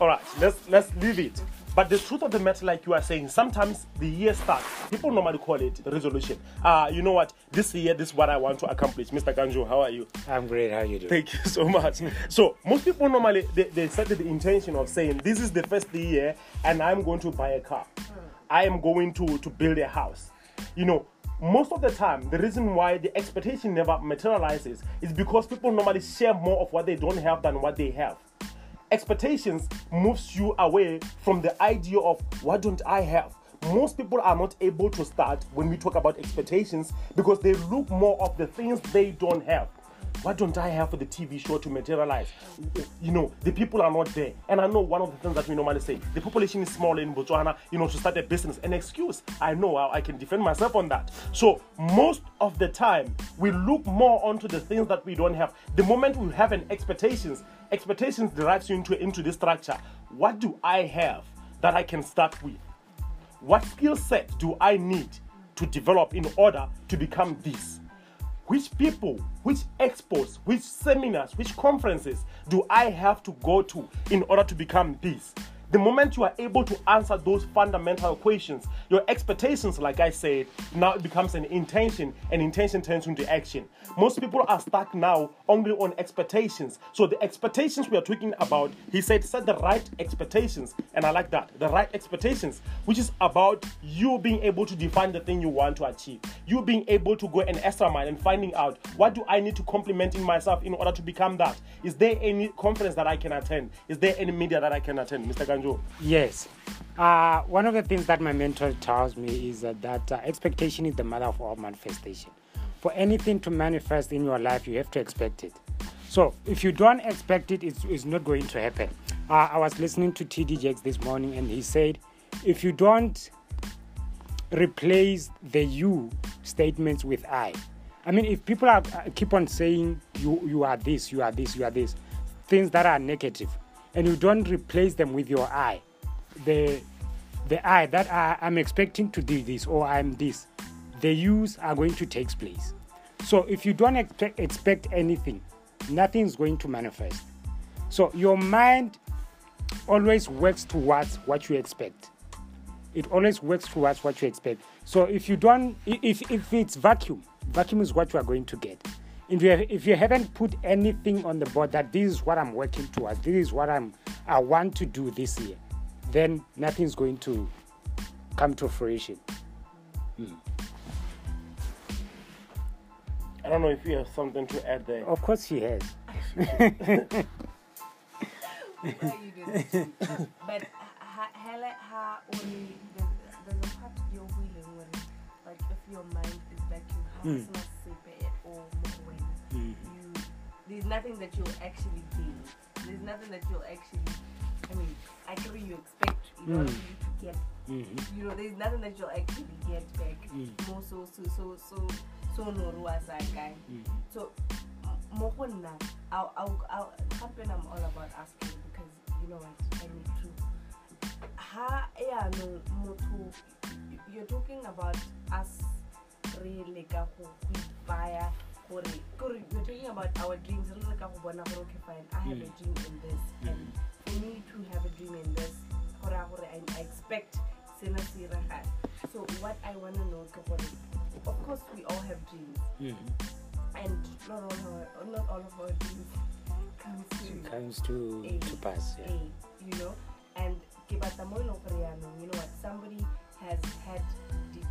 All right, let's let's leave it. But the truth of the matter, like you are saying, sometimes the year starts. People normally call it resolution. Uh, you know what? This year, this is what I want to accomplish. Mr. Kanjo, how are you? I'm great. How are you doing? Thank you so much. so most people normally they, they set the intention of saying this is the first year and I'm going to buy a car. I am going to to build a house. You know, most of the time the reason why the expectation never materializes is because people normally share more of what they don't have than what they have expectations moves you away from the idea of what don't I have. Most people are not able to start when we talk about expectations because they look more of the things they don't have. What don't I have for the TV show to materialize? You know, the people are not there. And I know one of the things that we normally say the population is small in Botswana, you know, to start a business. An excuse. I know I I can defend myself on that. So, most of the time, we look more onto the things that we don't have. The moment we have an expectations, expectations drives you into, into this structure. What do I have that I can start with? What skill set do I need to develop in order to become this? Which people, which expos, which seminars, which conferences do I have to go to in order to become this? The moment you are able to answer those fundamental questions, your expectations, like I said, now it becomes an intention, and intention turns into action. Most people are stuck now only on expectations. So the expectations we are talking about, he said, set the right expectations, and I like that. The right expectations, which is about you being able to define the thing you want to achieve, you being able to go an extra mile and finding out what do I need to complement in myself in order to become that. Is there any conference that I can attend? Is there any media that I can attend, Mr. Ganjo? Yes. Uh, one of the things that my mentor tells me is that, that uh, expectation is the mother of all manifestation. For anything to manifest in your life, you have to expect it. So if you don't expect it, it's, it's not going to happen. Uh, I was listening to TD Jakes this morning, and he said, if you don't replace the you statements with I, I mean, if people are, uh, keep on saying you you are this, you are this, you are this, things that are negative, and you don't replace them with your I, the the I that I, I'm expecting to do this or I'm this, the yous are going to take place. So if you don't expect, expect anything, nothing's going to manifest. So your mind always works towards what you expect. It always works towards what you expect. So if you don't, if if it's vacuum, vacuum is what you are going to get. If you if you haven't put anything on the board that this is what I'm working towards, this is what I'm I want to do this year, then nothing's going to come to fruition. Hmm. I don't know if you have something to add there. Of course, he has. Why you do this? but ha- hele ha like if your mind is vacuum how Mm. it's not safe or more when Mm. you there's nothing that you'll actually gain. There's nothing that you'll actually I mean, I agree you expect in order Mm. you to get Mhm. you know, there's nothing that you'll actually get back. Mm. More so so so so so no guy. Mm. So mo go I'll, I'll, I'll, something I'm all about asking because you know what I need to ha yaanong motho you're talking about us really leka go ipaya gore kore you're talking about our dreams re leka go bona gore okay fine I have a Mm. dream in this and for me to have a dream in this gore a gore I, expect sena se iragale so what I want to know ke gore of course we all have dreams Mhm. and not all our, not all of our dreams come true. Comes to A, to pass. Yeah. A, you know, and ke batla mo e leng gore yaanong, you know what, somebody has had you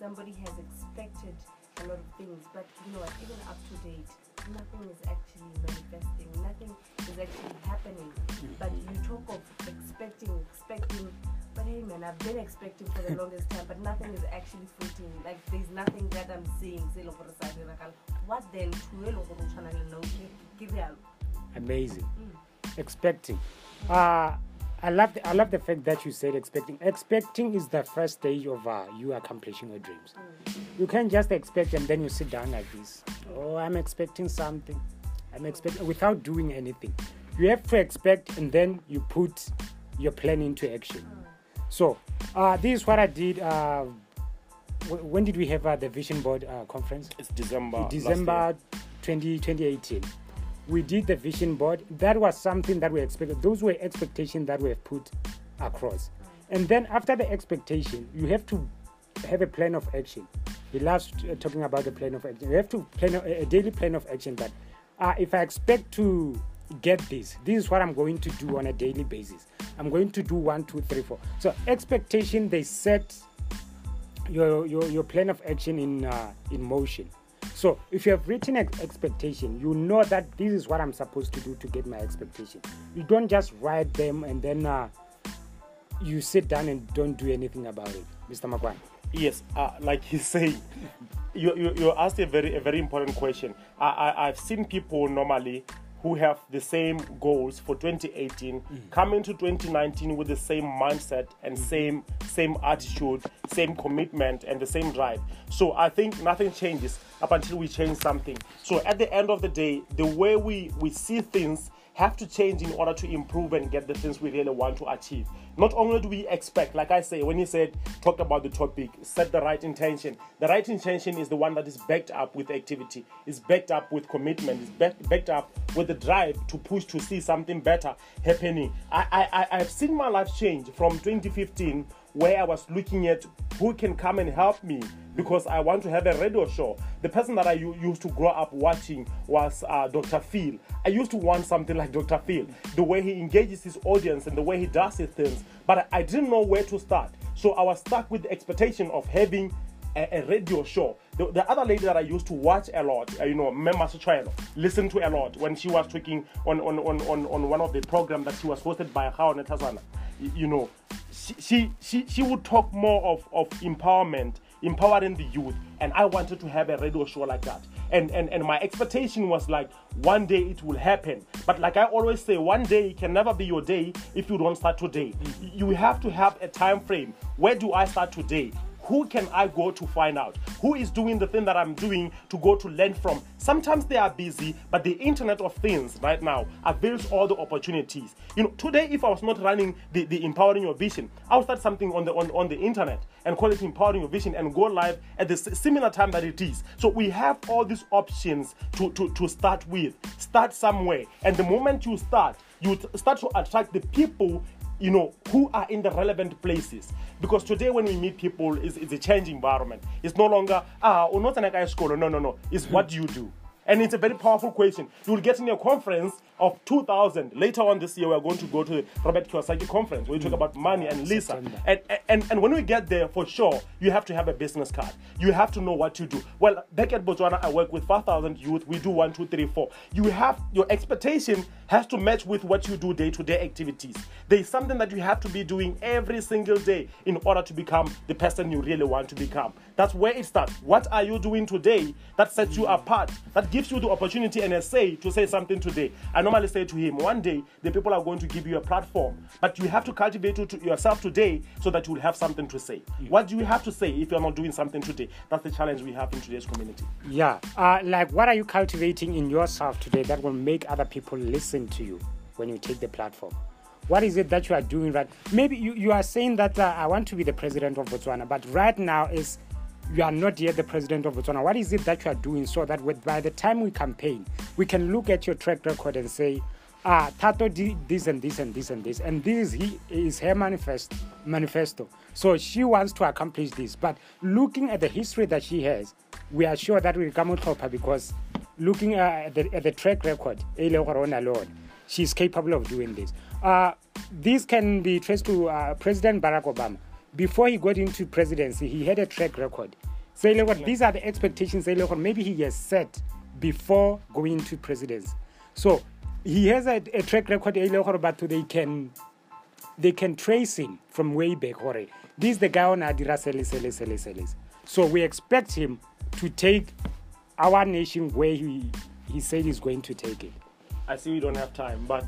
somebody has expected a lot of things, but you know what, even up to date, nothing is actually manifesting, nothing is actually happening. But you talk of expecting, expecting, but hey man, I've been expecting for the longest time, but nothing is actually fruiting. Like there's nothing that I'm seeing. se leng gore. What then? To leng gore o tshwana le nna, o ke- ke realo. Amazing. Mm. Expecting. Uh, I love the, I love the fact that you said expecting. Expecting is the first stage of uh, you accomplishing your dreams. You can't just expect and then you sit down like this. Oh, I'm expecting something. I'm expecting without doing anything. You have to expect and then you put your plan into action. So uh, this is what I did. Uh, wh- when did we have uh, the vision board uh, conference? It's December. December year. 20, 2018. We did the vision board. That was something that we expected. Those were expectations that we have put across. And then after the expectation, you have to have a plan of action. He loves uh, talking about the plan of action. You have to plan a, a daily plan of action that uh, if I expect to get this, this is what I'm going to do on a daily basis. I'm going to do one, two, three, four. So expectation, they set your your, your plan of action in uh, in motion. So if you have written an expectation, you know that this is what I'm supposed to do to get my expectation. You don't just write them and then uh, you sit down and don't do anything about it, Mr. Makwan. Yes, uh, like he's saying, you, you, you asked a very a very important question. I, I, I've seen people normally who have the same goals for 2018 come into 2019 with the same mindset and same same attitude same commitment and the same drive so i think nothing changes up until we change something so at the end of the day the way we we see things have to change in order to improve and get the things we really want to achieve. Not only do we expect, like I say, when you said talk about the topic, set the right intention. The right intention is the one that is backed up with activity, is backed up with commitment, is back, backed up with the drive to push to see something better happening. I, I, I have seen my life change from 2015 where I was looking at who can come and help me because I want to have a radio show. The person that I used to grow up watching was uh, Dr. Phil. I used to want something like Dr. Phil, the way he engages his audience and the way he does his things, but I, didn't know where to start. So I was stuck with the expectation of having a, a radio show. The, the other lady that I used to watch a lot, uh, you know, Mema Suchayelo, listen to a lot when she was talking on, on, on, on, on one of the programs that she was hosted by Haone Tazana. You, know, she, she, she, she would talk more of, of empowerment, empowering the youth, and I wanted to have a radio show like that. And, and, and my expectation was like, one day it will happen. But like I always say, one day can never be your day if you don't start today. Mm. You have to have a time frame. Where do I start today? Who can I go to find out? Who is doing the thing that I'm doing to go to learn from? Sometimes they are busy, but the Internet of Things right now avails all the opportunities. You know, today if I was not running the, the Empowering Your Vision, I would start something on the on, on the internet and call it Empowering Your Vision and go live at the similar time that it is. So we have all these options to, to, to start with. Start somewhere. And the moment you start, you start to attract the people you know, who are in the relevant places. Because today when we meet people, it's, it's a changing environment. It's no longer, ah, oh, not an school. No, no, no. It's what you do. And it's a very powerful question. You will get in a conference of 2000. Later on this year, we're going to go to the Robert Kiyosaki conference where we talk hmm. about money and Lisa. And, and, and when we get there, for sure, you have to have a business card. You have to know what to do. Well, back at Botswana, I work with 5,000 youth. We do one, two, three, four. You have, your expectation has to match with what you do day to day activities. There is something that you have to be doing every single day in order to become the person you really want to become. That's where it starts. What are you doing today that sets you hmm. apart, that gives you the opportunity and a say to say something today? I normally say to him, one day the people are going to give you a platform, but you have to cultivate it to yourself today so that you will have something to say. What do you have to say if you're not doing something today? That's the challenge we have in today's community. Yeah. Uh, like, what are you cultivating in yourself today that will make other people listen to you when you take the platform? What is it that you are doing right? Maybe you, you are saying that uh, I want to be the president of Botswana, but right now is you are not yet the president of Botswana. What is it that you are doing so that with, by the time we campaign, we can look at your track record and say, ah, Tato did this and this and this and this, and this is, he, is her manifest, manifesto. So she wants to accomplish this. But looking at the history that she has, we are sure that we will come out help her because looking uh, at, the, at the track record, she's capable of doing this. Uh, this can be traced to uh, President Barack Obama. Before he got into presidency, he had a track record. So gore these are the expectations maybe he has set before going to presidency. So he has a, a track record batho they can they can trace him from way back this is the guy on adira sele so we expect him to take our nation where he he said he's going to take it I see we don't have time, but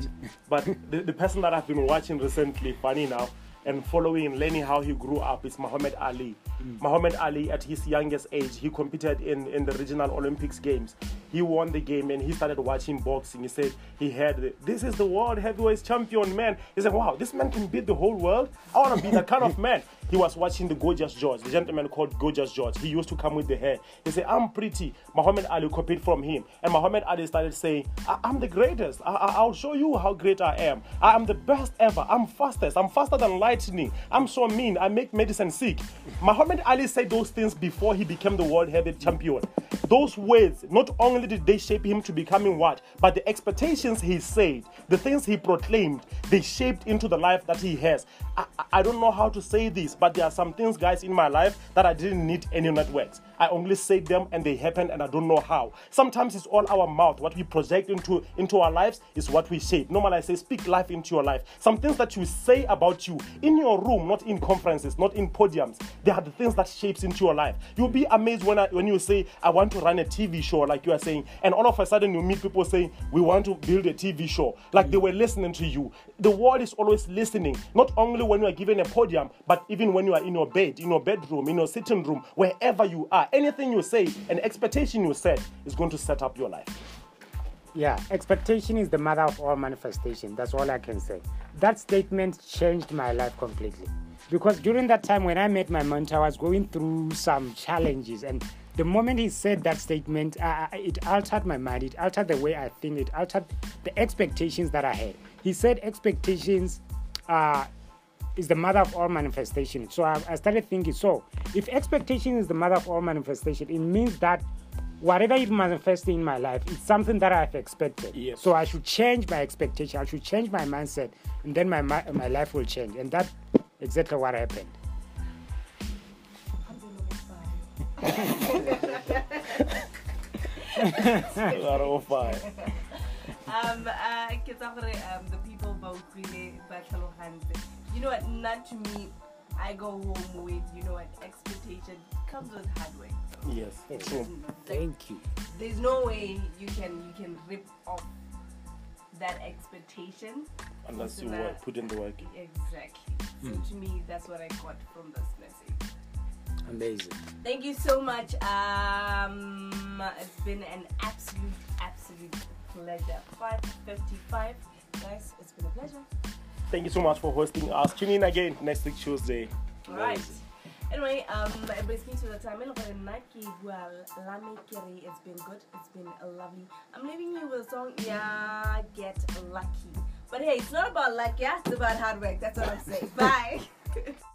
but the, the person that I've been watching recently, funny enough, and following, learning how he grew up is Muhammad Ali. Mm. Muhammad Ali, at his youngest age, he competed in, in the regional Olympics games. He won the game and he started watching boxing. He said he had, this is the world heavyweight champion, man. He said, wow, this man can beat the whole world. I want to be that kind of man. He was watching the Gorgeous George, the gentleman called Gorgeous George. He used to come with the hair. He said, I'm pretty. Muhammad Ali copied from him. And Muhammad Ali started saying, I- am the greatest. I- I- I'll show you how great I am. I am the best ever. I'm fastest. I'm faster than lightning. I'm so mean. I make medicine sick. Muhammad Ali said those things before he became the world heavyweight champion. Those words, not only did they shape him to becoming what, but the expectations he said, the things he proclaimed, they shaped into the life that he has. I- I don't know how to say this, but there are some things, guys, in my life that I didn't need any networks. I only say them and they happen and I don't know how. Sometimes it's all our mouth. What we project into, into our lives is what we shape. Normally I say speak life into your life. Some things that you say about you in your room, not in conferences, not in podiums. They are the things that shapes into your life. You'll be amazed when I, when you say I want to run a TV show like you are saying and all of a sudden you meet people saying we want to build a TV show like they were listening to you. The world is always listening, not only when you are given a podium, but even when you are in your bed, in your bedroom, in your sitting room, wherever you are. Anything you say, an expectation you set is going to set up your life. Yeah, expectation is the mother of all manifestation. That's all I can say. That statement changed my life completely. Because during that time when I met my mentor, I was going through some challenges. And the moment he said that statement, it altered my mind. It altered the way I think. It altered the expectations that I had. He said expectations uh, is the mother of all manifestation. So I, I started thinking, so if expectation is the mother of all manifestation, it means that whatever is manifesting in my life is something that I've expected. Yes. So I should change my expectation. I should change my mindset, and then my mi- my life will change. And that exactly what happened. Out of five. Um, uh, ke tsa gore, um, the people ba utlwile ba tlhalogantse. You know what? Not to me. I go home with you know what expectation comes with hard work. So Yes, there's true. like, Thank you. there's no way you can you can rip off that expectation Unless you Nah. work, put in the work. exactly. So to me, that's what I got from this message. Amazing. Thank you so much. Um, it's been an absolute, absolute pleasure. 555. Guys, it's been a pleasure. Thank you so much for hosting us. Tune in again next week, Tuesday. Alright. Anyway, um, it brings me to the time. Well, Lame Kiri, it's been good. It's been lovely. I'm leaving you with a song, Yeah, Get Lucky. But hey, it's not about luck, yeah? It's about hard work. That's what I'm saying. Bye.